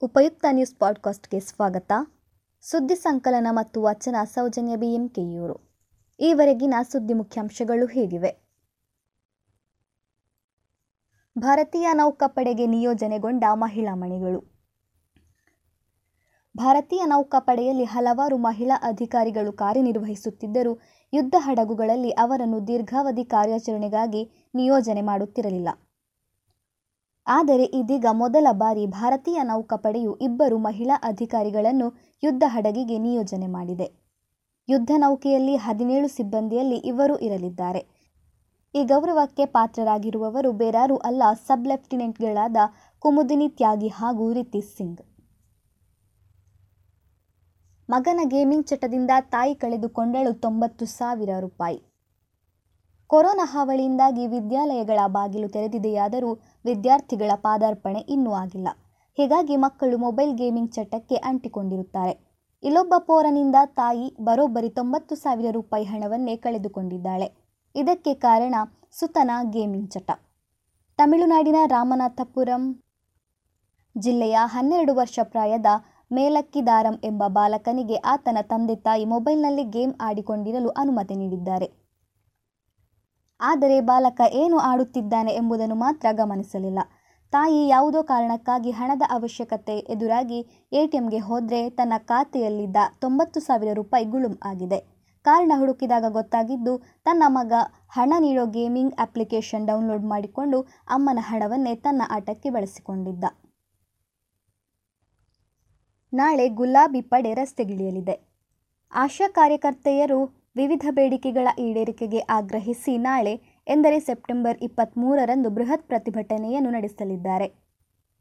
ಉಪಯುಕ್ತ ನ್ಯೂಸ್ ಪಾಡ್ಕಾಸ್ಟ್ಗೆ ಸ್ವಾಗತ. ಸುದ್ದಿ ಸಂಕಲನ ಮತ್ತು ವಚನ ಸೌಜನ್ಯ ಬಿಎಂಕೆಯೂರು ಈವರೆಗಿನ ಸುದ್ದಿ ಮುಖ್ಯಾಂಶಗಳು ಹೇಗಿವೆ. ಭಾರತೀಯ ನೌಕಾಪಡೆಗೆ ನಿಯೋಜನೆಗೊಂಡ ಮಹಿಳಾ ಮಣಿಗಳು. ಭಾರತೀಯ ನೌಕಾಪಡೆಯಲ್ಲಿ ಹಲವಾರು ಮಹಿಳಾ ಅಧಿಕಾರಿಗಳು ಕಾರ್ಯನಿರ್ವಹಿಸುತ್ತಿದ್ದರೂ ಯುದ್ಧ ಹಡಗುಗಳಲ್ಲಿ ಅವರನ್ನು ದೀರ್ಘಾವಧಿ ಕಾರ್ಯಾಚರಣೆಗಾಗಿ ನಿಯೋಜನೆ ಮಾಡುತ್ತಿರಲಿಲ್ಲ. ಆದರೆ ಇದೀಗ ಮೊದಲ ಬಾರಿ ಭಾರತೀಯ ನೌಕಾಪಡೆಯು ಇಬ್ಬರು ಮಹಿಳಾ ಅಧಿಕಾರಿಗಳನ್ನು ಯುದ್ಧ ಹಡಗಿಗೆ ನಿಯೋಜನೆ ಮಾಡಿದೆ. ಯುದ್ಧ ನೌಕೆಯಲ್ಲಿ ಹದಿನೇಳು ಸಿಬ್ಬಂದಿಯಲ್ಲಿ ಇವರು ಇರಲಿದ್ದಾರೆ. ಈ ಗೌರವಕ್ಕೆ ಪಾತ್ರರಾಗಿರುವವರು ಬೇರಾರೂ ಅಲ್ಲ ಸಬ್ ಲೆಫ್ಟಿನೆಂಟ್ಗಳಾದ ಕುಮುದಿನಿ ತ್ಯಾಗಿ ಹಾಗೂ ರಿತೀಶ್ ಸಿಂಗ್. ಮಗನ ಗೇಮಿಂಗ್ ಚಟದಿಂದ ತಾಯಿ ಕಳೆದುಕೊಂಡಳು ತೊಂಬತ್ತು ಸಾವಿರ ರೂಪಾಯಿ. ಕೊರೋನಾ ಹಾವಳಿಯಿಂದಾಗಿ ವಿದ್ಯಾಲಯಗಳ ಬಾಗಿಲು ತೆರೆದಿದೆಯಾದರೂ ವಿದ್ಯಾರ್ಥಿಗಳ ಪಾದಾರ್ಪಣೆ ಇನ್ನೂ ಆಗಿಲ್ಲ. ಹೀಗಾಗಿ ಮಕ್ಕಳು ಮೊಬೈಲ್ ಗೇಮಿಂಗ್ ಚಟಕ್ಕೆ ಅಂಟಿಕೊಂಡಿರುತ್ತಾರೆ. ಇಲ್ಲೊಬ್ಬ ಪೋರನಿಂದ ತಾಯಿ ಬರೋಬ್ಬರಿ ತೊಂಬತ್ತು ಸಾವಿರ ರೂಪಾಯಿ ಹಣವನ್ನೇ ಕಳೆದುಕೊಂಡಿದ್ದಾಳೆ. ಇದಕ್ಕೆ ಕಾರಣ ಸುತನ ಗೇಮಿಂಗ್ ಚಟ. ತಮಿಳುನಾಡಿನ ರಾಮನಾಥಪುರಂ ಜಿಲ್ಲೆಯ ಹನ್ನೆರಡು ವರ್ಷ ಪ್ರಾಯದ ಮೇಲಕ್ಕಿದಾರಂ ಎಂಬ ಬಾಲಕನಿಗೆ ಆತನ ತಂದೆ ತಾಯಿ ಮೊಬೈಲ್ನಲ್ಲಿ ಗೇಮ್ ಆಡಿಕೊಂಡಿರಲು ಅನುಮತಿ ನೀಡಿದ್ದಾರೆ. ಆದರೆ ಬಾಲಕ ಏನು ಆಡುತ್ತಿದ್ದಾನೆ ಎಂಬುದನ್ನು ಮಾತ್ರ ಗಮನಿಸಲಿಲ್ಲ. ತಾಯಿ ಯಾವುದೋ ಕಾರಣಕ್ಕಾಗಿ ಹಣದ ಅವಶ್ಯಕತೆ ಎದುರಾಗಿ ಎಟಿಎಂಗೆ ಹೋದರೆ ತನ್ನ ಖಾತೆಯಲ್ಲಿದ್ದ ತೊಂಬತ್ತು ಸಾವಿರ ರೂಪಾಯಿ ಗುಳುಂ ಆಗಿದೆ. ಕಾರಣ ಹುಡುಕಿದಾಗ ಗೊತ್ತಾಗಿದ್ದು, ತನ್ನ ಮಗ ಹಣ ನೀಡೋ ಗೇಮಿಂಗ್ ಅಪ್ಲಿಕೇಶನ್ ಡೌನ್ಲೋಡ್ ಮಾಡಿಕೊಂಡು ಅಮ್ಮನ ಹಣವನ್ನೇ ತನ್ನ ಆಟಕ್ಕೆ ಬಳಸಿಕೊಂಡಿದ್ದ. ನಾಳೆ ಗುಲಾಬಿ ಪಡೆ ರಸ್ತೆಗಿಳಿಯಲಿದೆ. ಆಶಾ ಕಾರ್ಯಕರ್ತೆಯರು ವಿವಿಧ ಬೇಡಿಕೆಗಳ ಈಡೇರಿಕೆಗೆ ಆಗ್ರಹಿಸಿ ನಾಳೆ, ಎಂದರೆ ಸೆಪ್ಟೆಂಬರ್ ಇಪ್ಪತ್ತ್ಮೂರರಂದು ಬೃಹತ್ ಪ್ರತಿಭಟನೆಯನ್ನು ನಡೆಸಲಿದ್ದಾರೆ.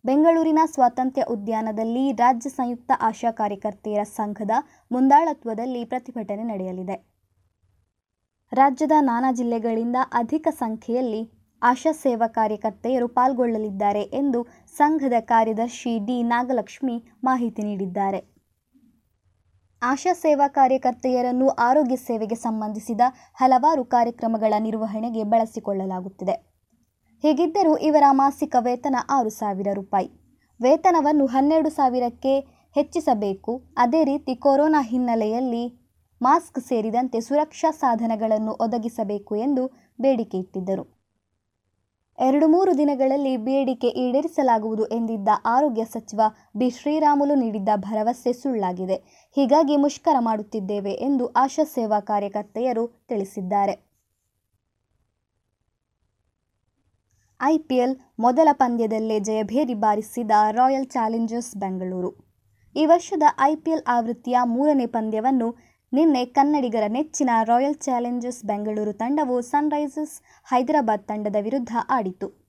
ಬೆಂಗಳೂರಿನ ಸ್ವಾತಂತ್ರ್ಯ ಉದ್ಯಾನದಲ್ಲಿ ರಾಜ್ಯ ಸಂಯುಕ್ತ ಆಶಾ ಕಾರ್ಯಕರ್ತೆಯರ ಸಂಘದ ಮುಂದಾಳತ್ವದಲ್ಲಿ ಪ್ರತಿಭಟನೆ ನಡೆಯಲಿದೆ. ರಾಜ್ಯದ ನಾನಾ ಜಿಲ್ಲೆಗಳಿಂದ ಅಧಿಕ ಸಂಖ್ಯೆಯಲ್ಲಿ ಆಶಾ ಸೇವಾ ಕಾರ್ಯಕರ್ತೆಯರು ಪಾಲ್ಗೊಳ್ಳಲಿದ್ದಾರೆ ಎಂದು ಸಂಘದ ಕಾರ್ಯದರ್ಶಿ ಡಿ ನಾಗಲಕ್ಷ್ಮಿ ಮಾಹಿತಿ ನೀಡಿದ್ದಾರೆ. ಆಶಾ ಸೇವಾ ಕಾರ್ಯಕರ್ತೆಯರನ್ನು ಆರೋಗ್ಯ ಸೇವೆಗೆ ಸಂಬಂಧಿಸಿದ ಹಲವಾರು ಕಾರ್ಯಕ್ರಮಗಳ ನಿರ್ವಹಣೆಗೆ ಬಳಸಿಕೊಳ್ಳಲಾಗುತ್ತಿದೆ. ಹೀಗಿದ್ದರೂ ಇವರ ಮಾಸಿಕ ವೇತನ ಆರು ಸಾವಿರ ರೂಪಾಯಿ. ವೇತನವನ್ನು ಹನ್ನೆರಡು ಸಾವಿರಕ್ಕೆ ಹೆಚ್ಚಿಸಬೇಕು. ಅದೇ ರೀತಿ ಕೊರೋನಾ ಹಿನ್ನೆಲೆಯಲ್ಲಿ ಮಾಸ್ಕ್ ಸೇರಿದಂತೆ ಸುರಕ್ಷಾ ಸಾಧನಗಳನ್ನು ಒದಗಿಸಬೇಕು ಎಂದು ಬೇಡಿಕೆ ಇಟ್ಟಿದ್ದರು. ಎರಡು ಮೂರು ದಿನಗಳಲ್ಲಿ ಬೇಡಿಕೆ ಈಡೇರಿಸಲಾಗುವುದು ಎಂದಿದ್ದ ಆರೋಗ್ಯ ಸಚಿವ ಬಿ. ಶ್ರೀರಾಮುಲು ನೀಡಿದ್ದ ಭರವಸೆ ಸುಳ್ಳಾಗಿದೆ. ಹೀಗಾಗಿ ಮುಷ್ಕರ ಮಾಡುತ್ತಿದ್ದೇವೆ ಎಂದು ಆಶಾ ಸೇವಾ ಕಾರ್ಯಕರ್ತೆಯರು ತಿಳಿಸಿದ್ದಾರೆ. ಐಪಿಎಲ್ ಮೊದಲ ಪಂದ್ಯದಲ್ಲೇ ಜಯಭೇರಿ ಬಾರಿಸಿದ ರಾಯಲ್ ಚಾಲೆಂಜರ್ಸ್ ಬೆಂಗಳೂರು. ಈ ವರ್ಷದ ಐಪಿಎಲ್ ಆವೃತ್ತಿಯ ಮೂರನೇ ಪಂದ್ಯವನ್ನು ನಿನ್ನೆ ಕನ್ನಡಿಗರ ನೆಚ್ಚಿನ ರಾಯಲ್ ಚಾಲೆಂಜರ್ಸ್ ಬೆಂಗಳೂರು ತಂಡವು ಸನ್ರೈಸರ್ಸ್ ಹೈದರಾಬಾದ್ ತಂಡದ ವಿರುದ್ಧ ಆಡಿತು.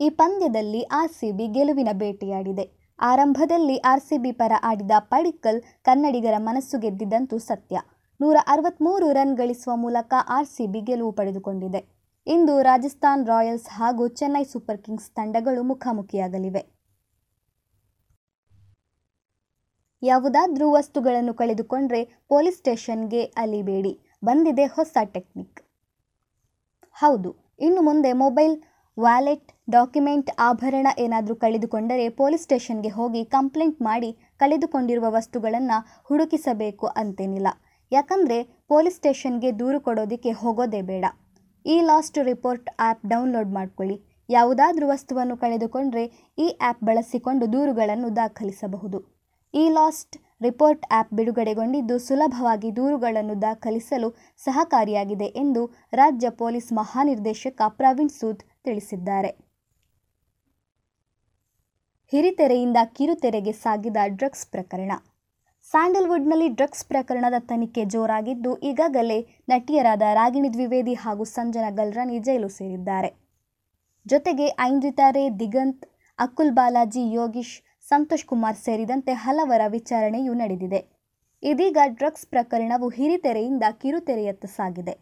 ಈ ಪಂದ್ಯದಲ್ಲಿ ಆರ್ಸಿಬಿ ಗೆಲುವಿನ ಬೇಟೆಯಾಡಿದೆ. ಆರಂಭದಲ್ಲಿ ಆರ್ಸಿಬಿ ಪರ ಆಡಿದ ಪಡಿಕಲ್ ಕನ್ನಡಿಗರ ಮನಸ್ಸು ಗೆದ್ದಿದ್ದಂತೂ ಸತ್ಯ. ನೂರ ಅರವತ್ತ್ಮೂರು ರನ್ ಗಳಿಸುವ ಮೂಲಕ ಆರ್ಸಿಬಿ ಗೆಲುವು ಪಡೆದುಕೊಂಡಿದೆ. ಇಂದು ರಾಜಸ್ಥಾನ್ ರಾಯಲ್ಸ್ ಹಾಗೂ ಚೆನ್ನೈ ಸೂಪರ್ ಕಿಂಗ್ಸ್ ತಂಡಗಳು ಮುಖಾಮುಖಿಯಾಗಲಿವೆ. ಯಾವುದಾದ್ರೂ ವಸ್ತುಗಳನ್ನು ಕಳೆದುಕೊಂಡ್ರೆ ಪೊಲೀಸ್ ಸ್ಟೇಷನ್ಗೆ ಅಲಿಬೇಡಿ. ಬಂದಿದೆ ಹೊಸ ಟೆಕ್ನಿಕ್. ಹೌದು, ಇನ್ನು ಮುಂದೆ ಮೊಬೈಲ್ ವ್ಯಾಲೆಟ್, ಡಾಕ್ಯುಮೆಂಟ್ ಆಭರಣ ಏನಾದರೂ ಕಳೆದುಕೊಂಡರೆ ಪೊಲೀಸ್ ಸ್ಟೇಷನ್ಗೆ ಹೋಗಿ ಕಂಪ್ಲೇಂಟ್ ಮಾಡಿ ಕಳೆದುಕೊಂಡಿರುವ ವಸ್ತುಗಳನ್ನು ಹುಡುಕಿಸಬೇಕು ಅಂತೇನಿಲ್ಲ. ಯಾಕಂದರೆ ಪೊಲೀಸ್ ಸ್ಟೇಷನ್ಗೆ ದೂರು ಕೊಡೋದಕ್ಕೆ ಹೋಗೋದೇ ಬೇಡ. ಈ ಲಾಸ್ಟ್ ರಿಪೋರ್ಟ್ ಆ್ಯಪ್ ಡೌನ್ಲೋಡ್ ಮಾಡ್ಕೊಳ್ಳಿ. ಯಾವುದಾದ್ರೂ ವಸ್ತುವನ್ನು ಕಳೆದುಕೊಂಡರೆ ಈ ಆ್ಯಪ್ ಬಳಸಿಕೊಂಡು ದೂರುಗಳನ್ನು ದಾಖಲಿಸಬಹುದು. ಈ ಲಾಸ್ಟ್ ರಿಪೋರ್ಟ್ ಆ್ಯಪ್ ಬಿಡುಗಡೆಗೊಂಡಿದ್ದು ಸುಲಭವಾಗಿ ದೂರುಗಳನ್ನು ದಾಖಲಿಸಲು ಸಹಕಾರಿಯಾಗಿದೆ ಎಂದು ರಾಜ್ಯ ಪೊಲೀಸ್ ಮಹಾನಿರ್ದೇಶಕ ಪ್ರವೀಣ್ ಸೂದ್ ತಿಳಿಸಿದ್ದಾರೆ. ಹಿರಿತೆರೆಯಿಂದ ಕಿರುತೆರೆಗೆ ಸಾಗಿದ ಡ್ರಗ್ಸ್ ಪ್ರಕರಣ. ಸ್ಯಾಂಡಲ್ವುಡ್ನಲ್ಲಿ ಡ್ರಗ್ಸ್ ಪ್ರಕರಣದ ತನಿಖೆ ಜೋರಾಗಿದ್ದು, ಈಗಾಗಲೇ ನಟಿಯರಾದ ರಾಗಿಣಿ ದ್ವಿವೇದಿ ಹಾಗೂ ಸಂಜನಾ ಗಲ್ರಾನಿ ಜೈಲು ಸೇರಿದ್ದಾರೆ. ಜೊತೆಗೆ ಐಂದ್ರಿತಾ ರೇ, ದಿಗಂತ್, ಅಕುಲ್ ಬಾಲಾಜಿ, ಯೋಗೀಶ್ ಸಂತೋಷ್ ಕುಮಾರ್ ಸೇರಿದಂತೆ ಹಲವರ ವಿಚಾರಣೆಯೂ ನಡೆದಿದೆ. ಇದೀಗ ಡ್ರಗ್ಸ್ ಪ್ರಕರಣವು ಹಿರಿತೆರೆಯಿಂದ ಕಿರುತೆರೆಯತ್ತ ಸಾಗಿದೆ.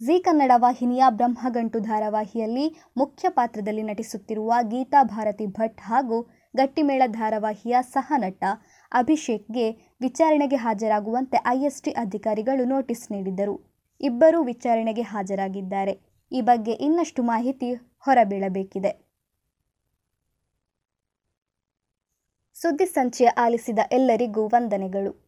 ಜಿ ಕನ್ನಡ ವಾಹಿನಿಯ ಬ್ರಹ್ಮಗಂಟು ಧಾರಾವಾಹಿಯಲ್ಲಿ ಮುಖ್ಯ ಪಾತ್ರದಲ್ಲಿ ನಟಿಸುತ್ತಿರುವ ಗೀತಾ ಭಾರತಿ ಭಟ್ ಹಾಗೂ ಗಟ್ಟಿಮೇಳ ಧಾರಾವಾಹಿಯ ಸಹ ನಟ ಅಭಿಷೇಕ್ಗೆ ವಿಚಾರಣೆಗೆ ಹಾಜರಾಗುವಂತೆ ಐಎಸ್ಟಿ ಅಧಿಕಾರಿಗಳು ನೋಟಿಸ್ ನೀಡಿದ್ದರು. ಇಬ್ಬರೂ ವಿಚಾರಣೆಗೆ ಹಾಜರಾಗಿದ್ದಾರೆ. ಈ ಬಗ್ಗೆ ಇನ್ನಷ್ಟು ಮಾಹಿತಿ ಹೊರಬೀಳಬೇಕಿದೆ. ಸುದ್ದಿ ಸಂಚೆ ಆಲಿಸಿದ ಎಲ್ಲರಿಗೂ ವಂದನೆಗಳು.